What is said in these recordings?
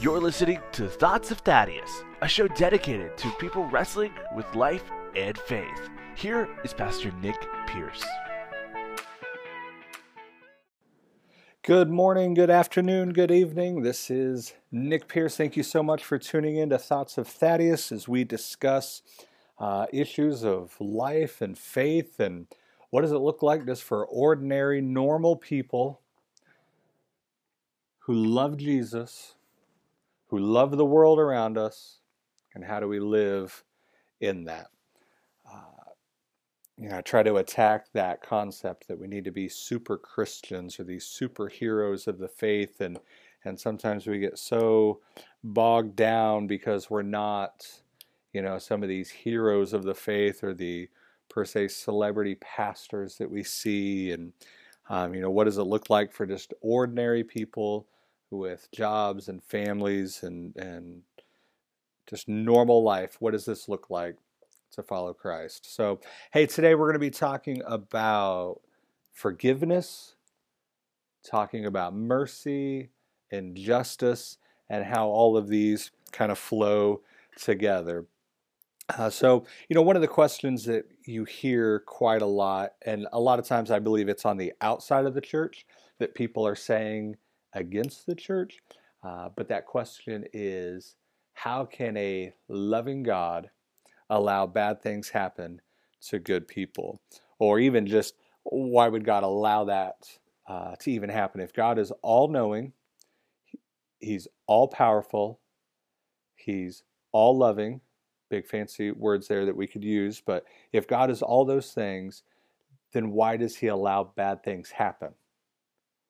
You're listening to Thoughts of Thaddeus, a show dedicated to people wrestling with life and faith. Here is Pastor Nick Pierce. Good morning, good afternoon, good evening. This is Nick Pierce. Thank you so much for tuning in to Thoughts of Thaddeus as we discuss uh, issues of life and faith and what does it look like just for ordinary, normal people who love Jesus, who love the world around us, and how do we live in that? Uh, you know, I try to attack that concept that we need to be super Christians or these superheroes of the faith, and and sometimes we get so bogged down because we're not, you know, some of these heroes of the faith or the per se celebrity pastors that we see, and um, you know, what does it look like for just ordinary people with jobs and families and and just normal life? What does this look like to follow Christ? So, hey, today we're going to be talking about forgiveness, talking about mercy and justice, and how all of these kind of flow together. Uh, so, you know, one of the questions that you hear quite a lot, and a lot of times I believe it's on the outside of the church that people are saying against the church, uh, but that question is how can a loving God allow bad things happen to good people? Or even just why would God allow that uh, to even happen? If God is all knowing, He's all powerful, He's all loving, big fancy words there that we could use, but if God is all those things, then why does He allow bad things happen?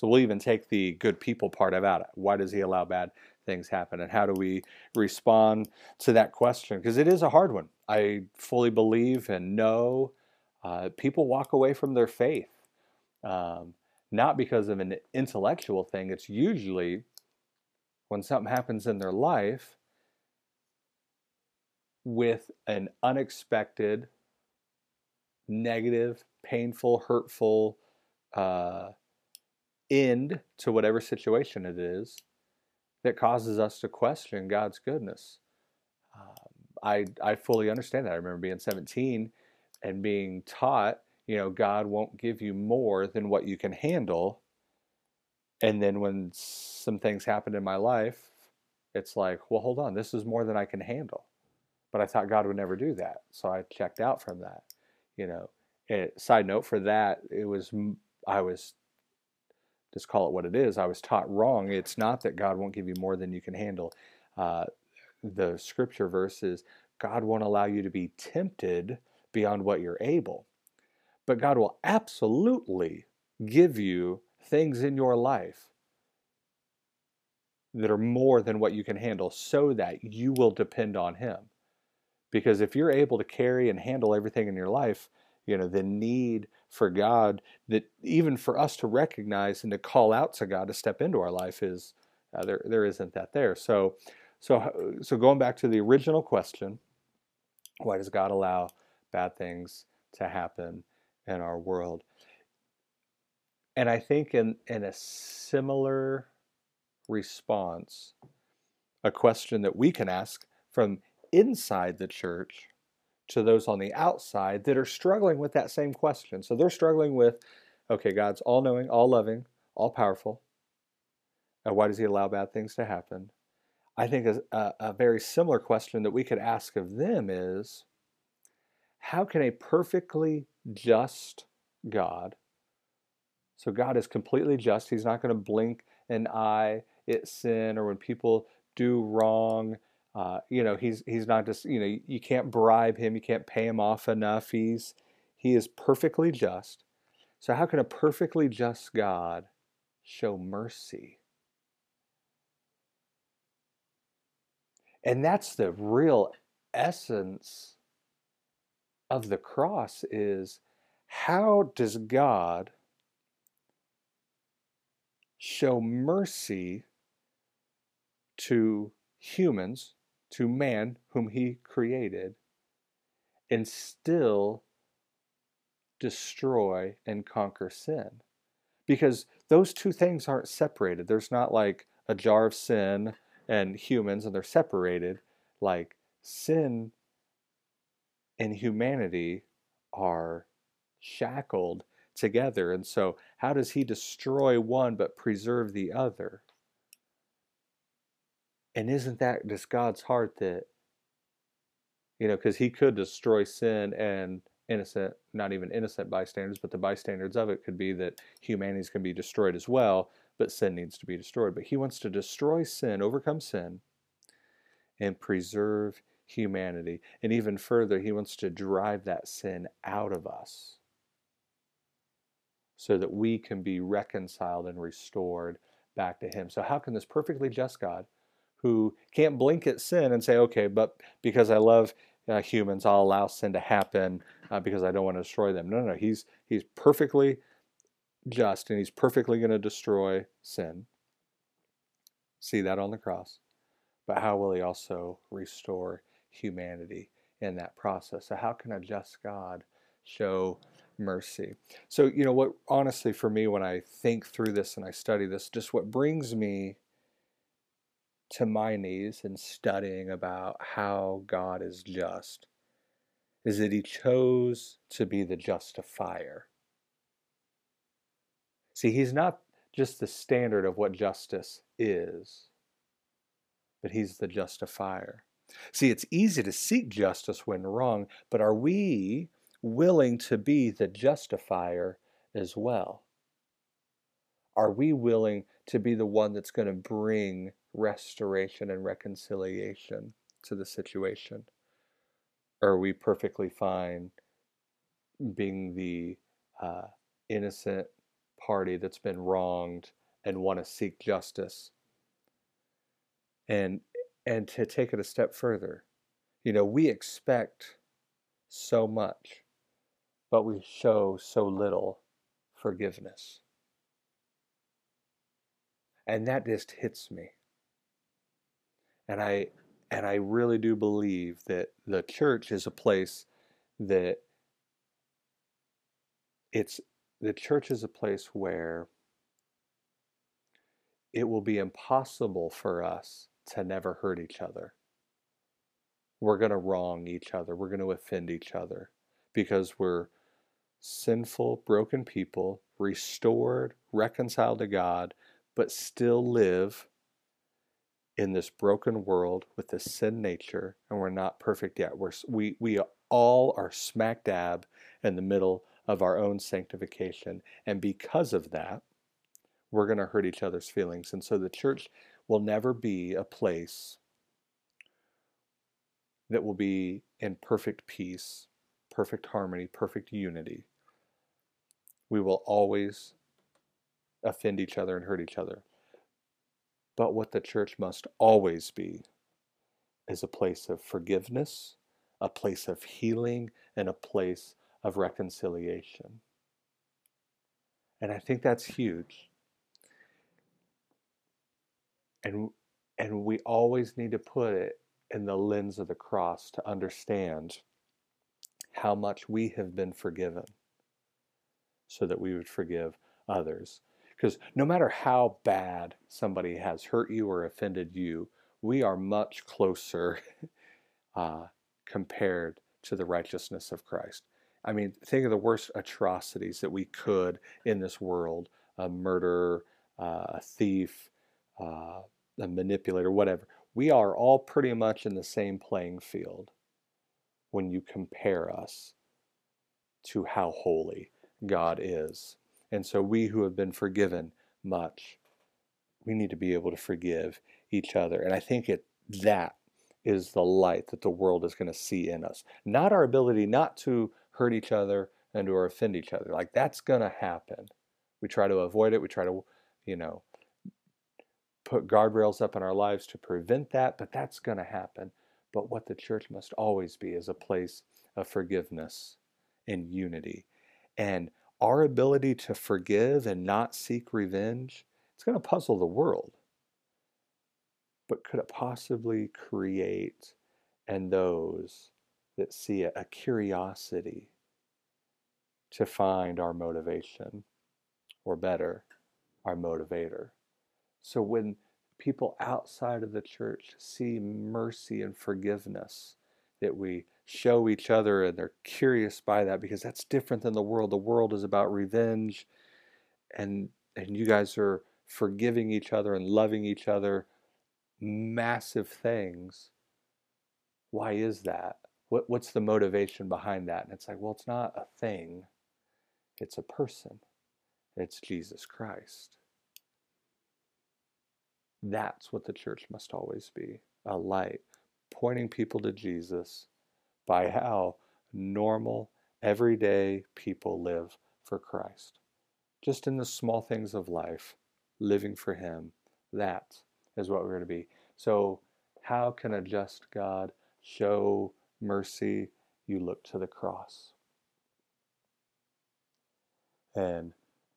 So we'll even take the good people part of out. Why does He allow bad things happen? And how do we respond to that question? Because it is a hard one. I fully believe and know uh, people walk away from their faith. Um, not because of an intellectual thing, it's usually when something happens in their life with an unexpected, negative, painful, hurtful uh, end to whatever situation it is that causes us to question God's goodness. Um, I, I fully understand that. I remember being 17 and being taught, you know, God won't give you more than what you can handle. And then when some things happened in my life, it's like, well, hold on, this is more than I can handle. But I thought God would never do that. So I checked out from that, you know. And side note for that, it was, I was just call it what it is. I was taught wrong. It's not that God won't give you more than you can handle. Uh, the scripture verse is God won't allow you to be tempted beyond what you're able. But God will absolutely give you things in your life that are more than what you can handle so that you will depend on Him. Because if you're able to carry and handle everything in your life, you know, the need for God that even for us to recognize and to call out to God to step into our life is uh, there there isn't that there. So so so going back to the original question, why does God allow bad things to happen in our world? And I think in in a similar response, a question that we can ask from inside the church to those on the outside that are struggling with that same question. So they're struggling with, okay, God's all knowing, all loving, all powerful. And why does He allow bad things to happen? I think a, uh, a very similar question that we could ask of them is how can a perfectly just God, so God is completely just, He's not going to blink an eye at sin or when people do wrong uh, you know, he's he's not just you know you can't bribe him, you can't pay him off enough. He's he is perfectly just. So how can a perfectly just God show mercy? And that's the real essence of the cross is how does God show mercy to humans to man whom he created and still destroy and conquer sin. Because those two things aren't separated. There's not like a jar of sin and humans, and they're separated. Like sin and humanity are shackled together. And so, how does he destroy one but preserve the other? And isn't that just God's heart that, you know, because he could destroy sin and innocent, not even innocent bystanders, but the bystanders of it could be that humanity's can be destroyed as well, but sin needs to be destroyed. But he wants to destroy sin, overcome sin, and preserve humanity. And even further, he wants to drive that sin out of us so that we can be reconciled and restored back to him. So, how can this perfectly just God, who can't blink at sin and say, okay, but because I love uh, humans, I'll allow sin to happen uh, because I don't want to destroy them. No, no, he's he's perfectly just and he's perfectly going to destroy sin. See that on the cross. But how will he also restore humanity in that process? So how can a just God show mercy? So, you know what honestly for me when I think through this and I study this, just what brings me to my knees and studying about how God is just is that he chose to be the justifier. See, he's not just the standard of what justice is, but he's the justifier. See, it's easy to seek justice when wrong, but are we willing to be the justifier as well? Are we willing to be the one that's going to bring restoration and reconciliation to the situation? Or are we perfectly fine being the uh, innocent party that's been wronged and want to seek justice? And and to take it a step further, you know, we expect so much, but we show so little forgiveness. And that just hits me. And I and I really do believe that the church is a place that it's the church is a place where it will be impossible for us to never hurt each other. We're going to wrong each other. We're going to offend each other because we're sinful, broken people, restored, reconciled to God, but still live in this broken world with this sin nature, and we're not perfect yet. We're, we, we all are smack dab in the middle of our own sanctification. And because of that, we're going to hurt each other's feelings. And so the church will never be a place that will be in perfect peace, perfect harmony, perfect unity. We will always offend each other and hurt each other. But what the church must always be is a place of forgiveness, a place of healing, and a place of reconciliation. And I think that's huge. And, and we always need to put it in the lens of the cross to understand how much we have been forgiven so that we would forgive others. Because no matter how bad somebody has hurt you or offended you, we are much closer uh, compared to the righteousness of Christ. I mean, think of the worst atrocities that we could in this world a murderer, uh, a thief, uh, a manipulator, whatever. We are all pretty much in the same playing field when you compare us to how holy God is. And so we who have been forgiven much, we need to be able to forgive each other. And I think it that is the light that the world is going to see in us. Not our ability not to hurt each other and to offend each other. Like that's going to happen. We try to avoid it. We try to, you know, put guardrails up in our lives to prevent that, but that's going to happen. But what the church must always be is a place of forgiveness and unity. And our ability to forgive and not seek revenge, it's going to puzzle the world. But could it possibly create and those that see it a curiosity to find our motivation, or better, our motivator? So when people outside of the church see mercy and forgiveness that we show each other and they're curious by that because that's different than the world. The world is about revenge and and you guys are forgiving each other and loving each other massive things. Why is that? What, what's the motivation behind that? And it's like, well, it's not a thing, it's a person. It's Jesus Christ. That's what the church must always be a light, pointing people to Jesus by how normal, everyday people live for Christ. Just in the small things of life, living for Him. That is what we're going to be. So, how can a just God show mercy? You look to the cross. And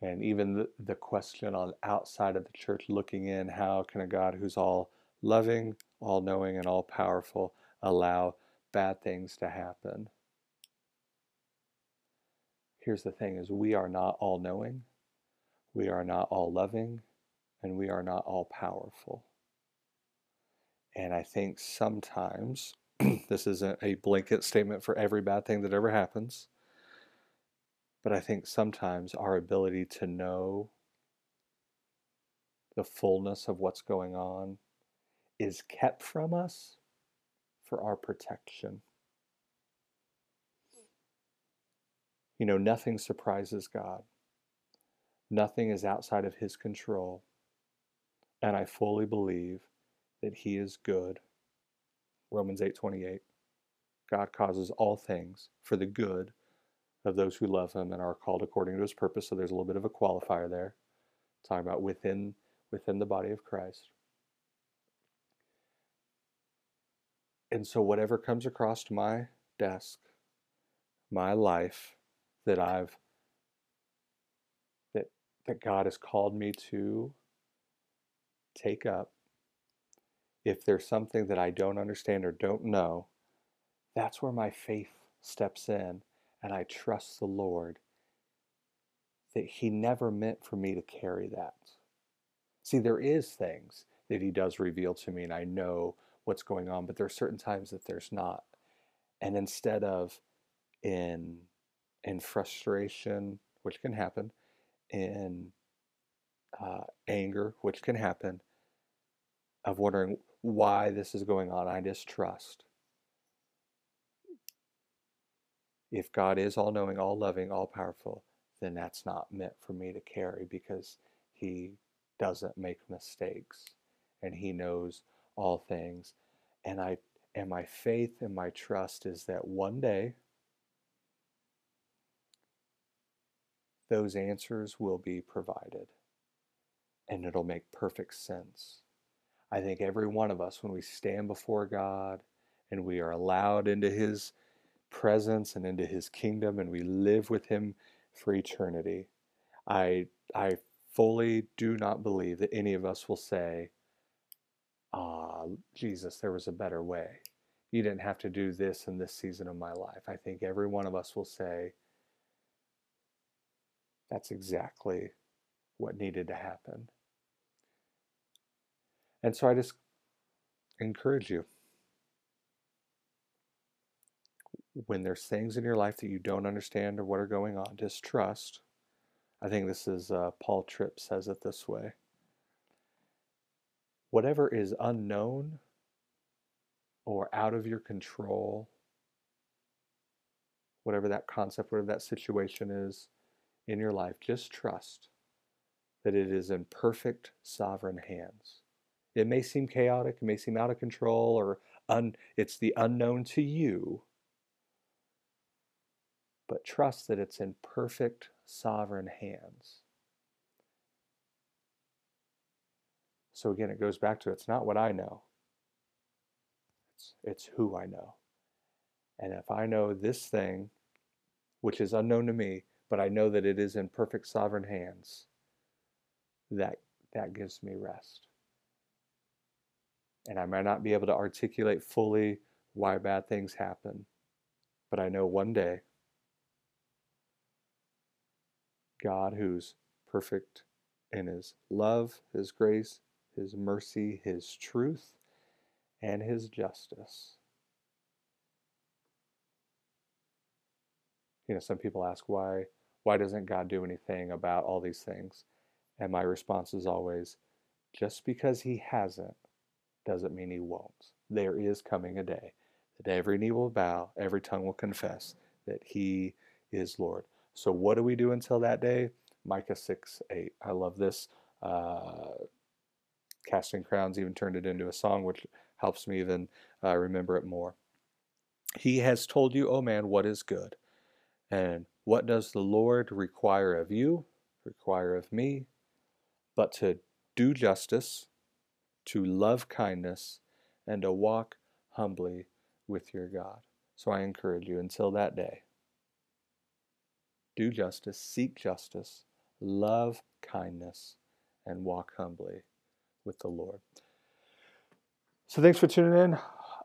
and even the, the question on outside of the church looking in, how can a God who's all loving, all knowing, and all powerful allow bad things to happen? Here's the thing is we are not all knowing, we are not all loving, and we are not all powerful. And I think sometimes this isn't a blanket statement for every bad thing that ever happens, but I think sometimes our ability to know the fullness of what's going on is kept from us for our protection. You know, nothing surprises God. Nothing is outside of his control. And I fully believe that he is good. Romans 8:28. God causes all things for the good of those who love him and are called according to his purpose. So there's a little bit of a qualifier there. Talking about within within the body of Christ. And so whatever comes across my desk, my life that I've that that God has called me to take up, if there's something that I don't understand or don't know, that's where my faith steps in and I trust the Lord that He never meant for me to carry that. See, there is things that He does reveal to me, and I know what's going on, but there are certain times that there's not. And instead of in in frustration, which can happen, in uh, anger, which can happen, of wondering why this is going on, I distrust if God is all knowing, all loving, all powerful, then that's not meant for me to carry because He doesn't make mistakes and He knows all things. And I and my faith and my trust is that one day those answers will be provided and it'll make perfect sense. I think every one of us, when we stand before God and we are allowed into His presence and into his kingdom and we live with him for eternity. I I fully do not believe that any of us will say, "Ah, Jesus, there was a better way. You didn't have to do this in this season of my life." I think every one of us will say, "That's exactly what needed to happen." And so I just encourage you when there's things in your life that you don't understand or what are going on, just trust. I think this is uh, Paul Tripp says it this way. Whatever is unknown or out of your control, whatever that concept, whatever that situation is in your life, just trust that it is in perfect sovereign hands. It may seem chaotic, it may seem out of control, or un, it's the unknown to you but trust that it's in perfect sovereign hands. So again, it goes back to it's not what I know, it's, it's who I know. And if I know this thing, which is unknown to me, but I know that it is in perfect sovereign hands, that, that gives me rest. And I might not be able to articulate fully why bad things happen, but I know one day God who's perfect in his love, his grace, His mercy, His truth, and His justice. You know, some people ask why why doesn't God do anything about all these things? And my response is always just because he hasn't doesn't mean he won't. There is coming a day that every knee will bow, every tongue will confess that he is Lord. So, what do we do until that day? Micah 6 8. I love this. Uh, Casting Crowns even turned it into a song, which helps me even uh, remember it more. He has told you, O oh man, what is good. And what does the Lord require of you, require of me, but to do justice, to love kindness, and to walk humbly with your God. So I encourage you until that day do justice, seek justice, love kindness, and walk humbly with the Lord. So thanks for tuning in.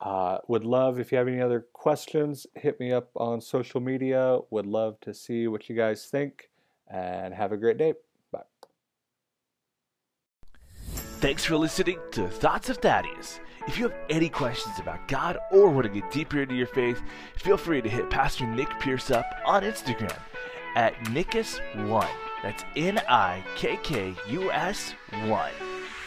Uh, would love if you have any other questions, hit me up on social media. Would love to see what you guys think, and have a great day. Bye. Thanks for listening to Thoughts of Thaddeus. If you have any questions about God or want to get deeper into your faith, feel free to hit Pastor Nick Pierce up on Instagram at Nikkus1. That's N I K K U S 1.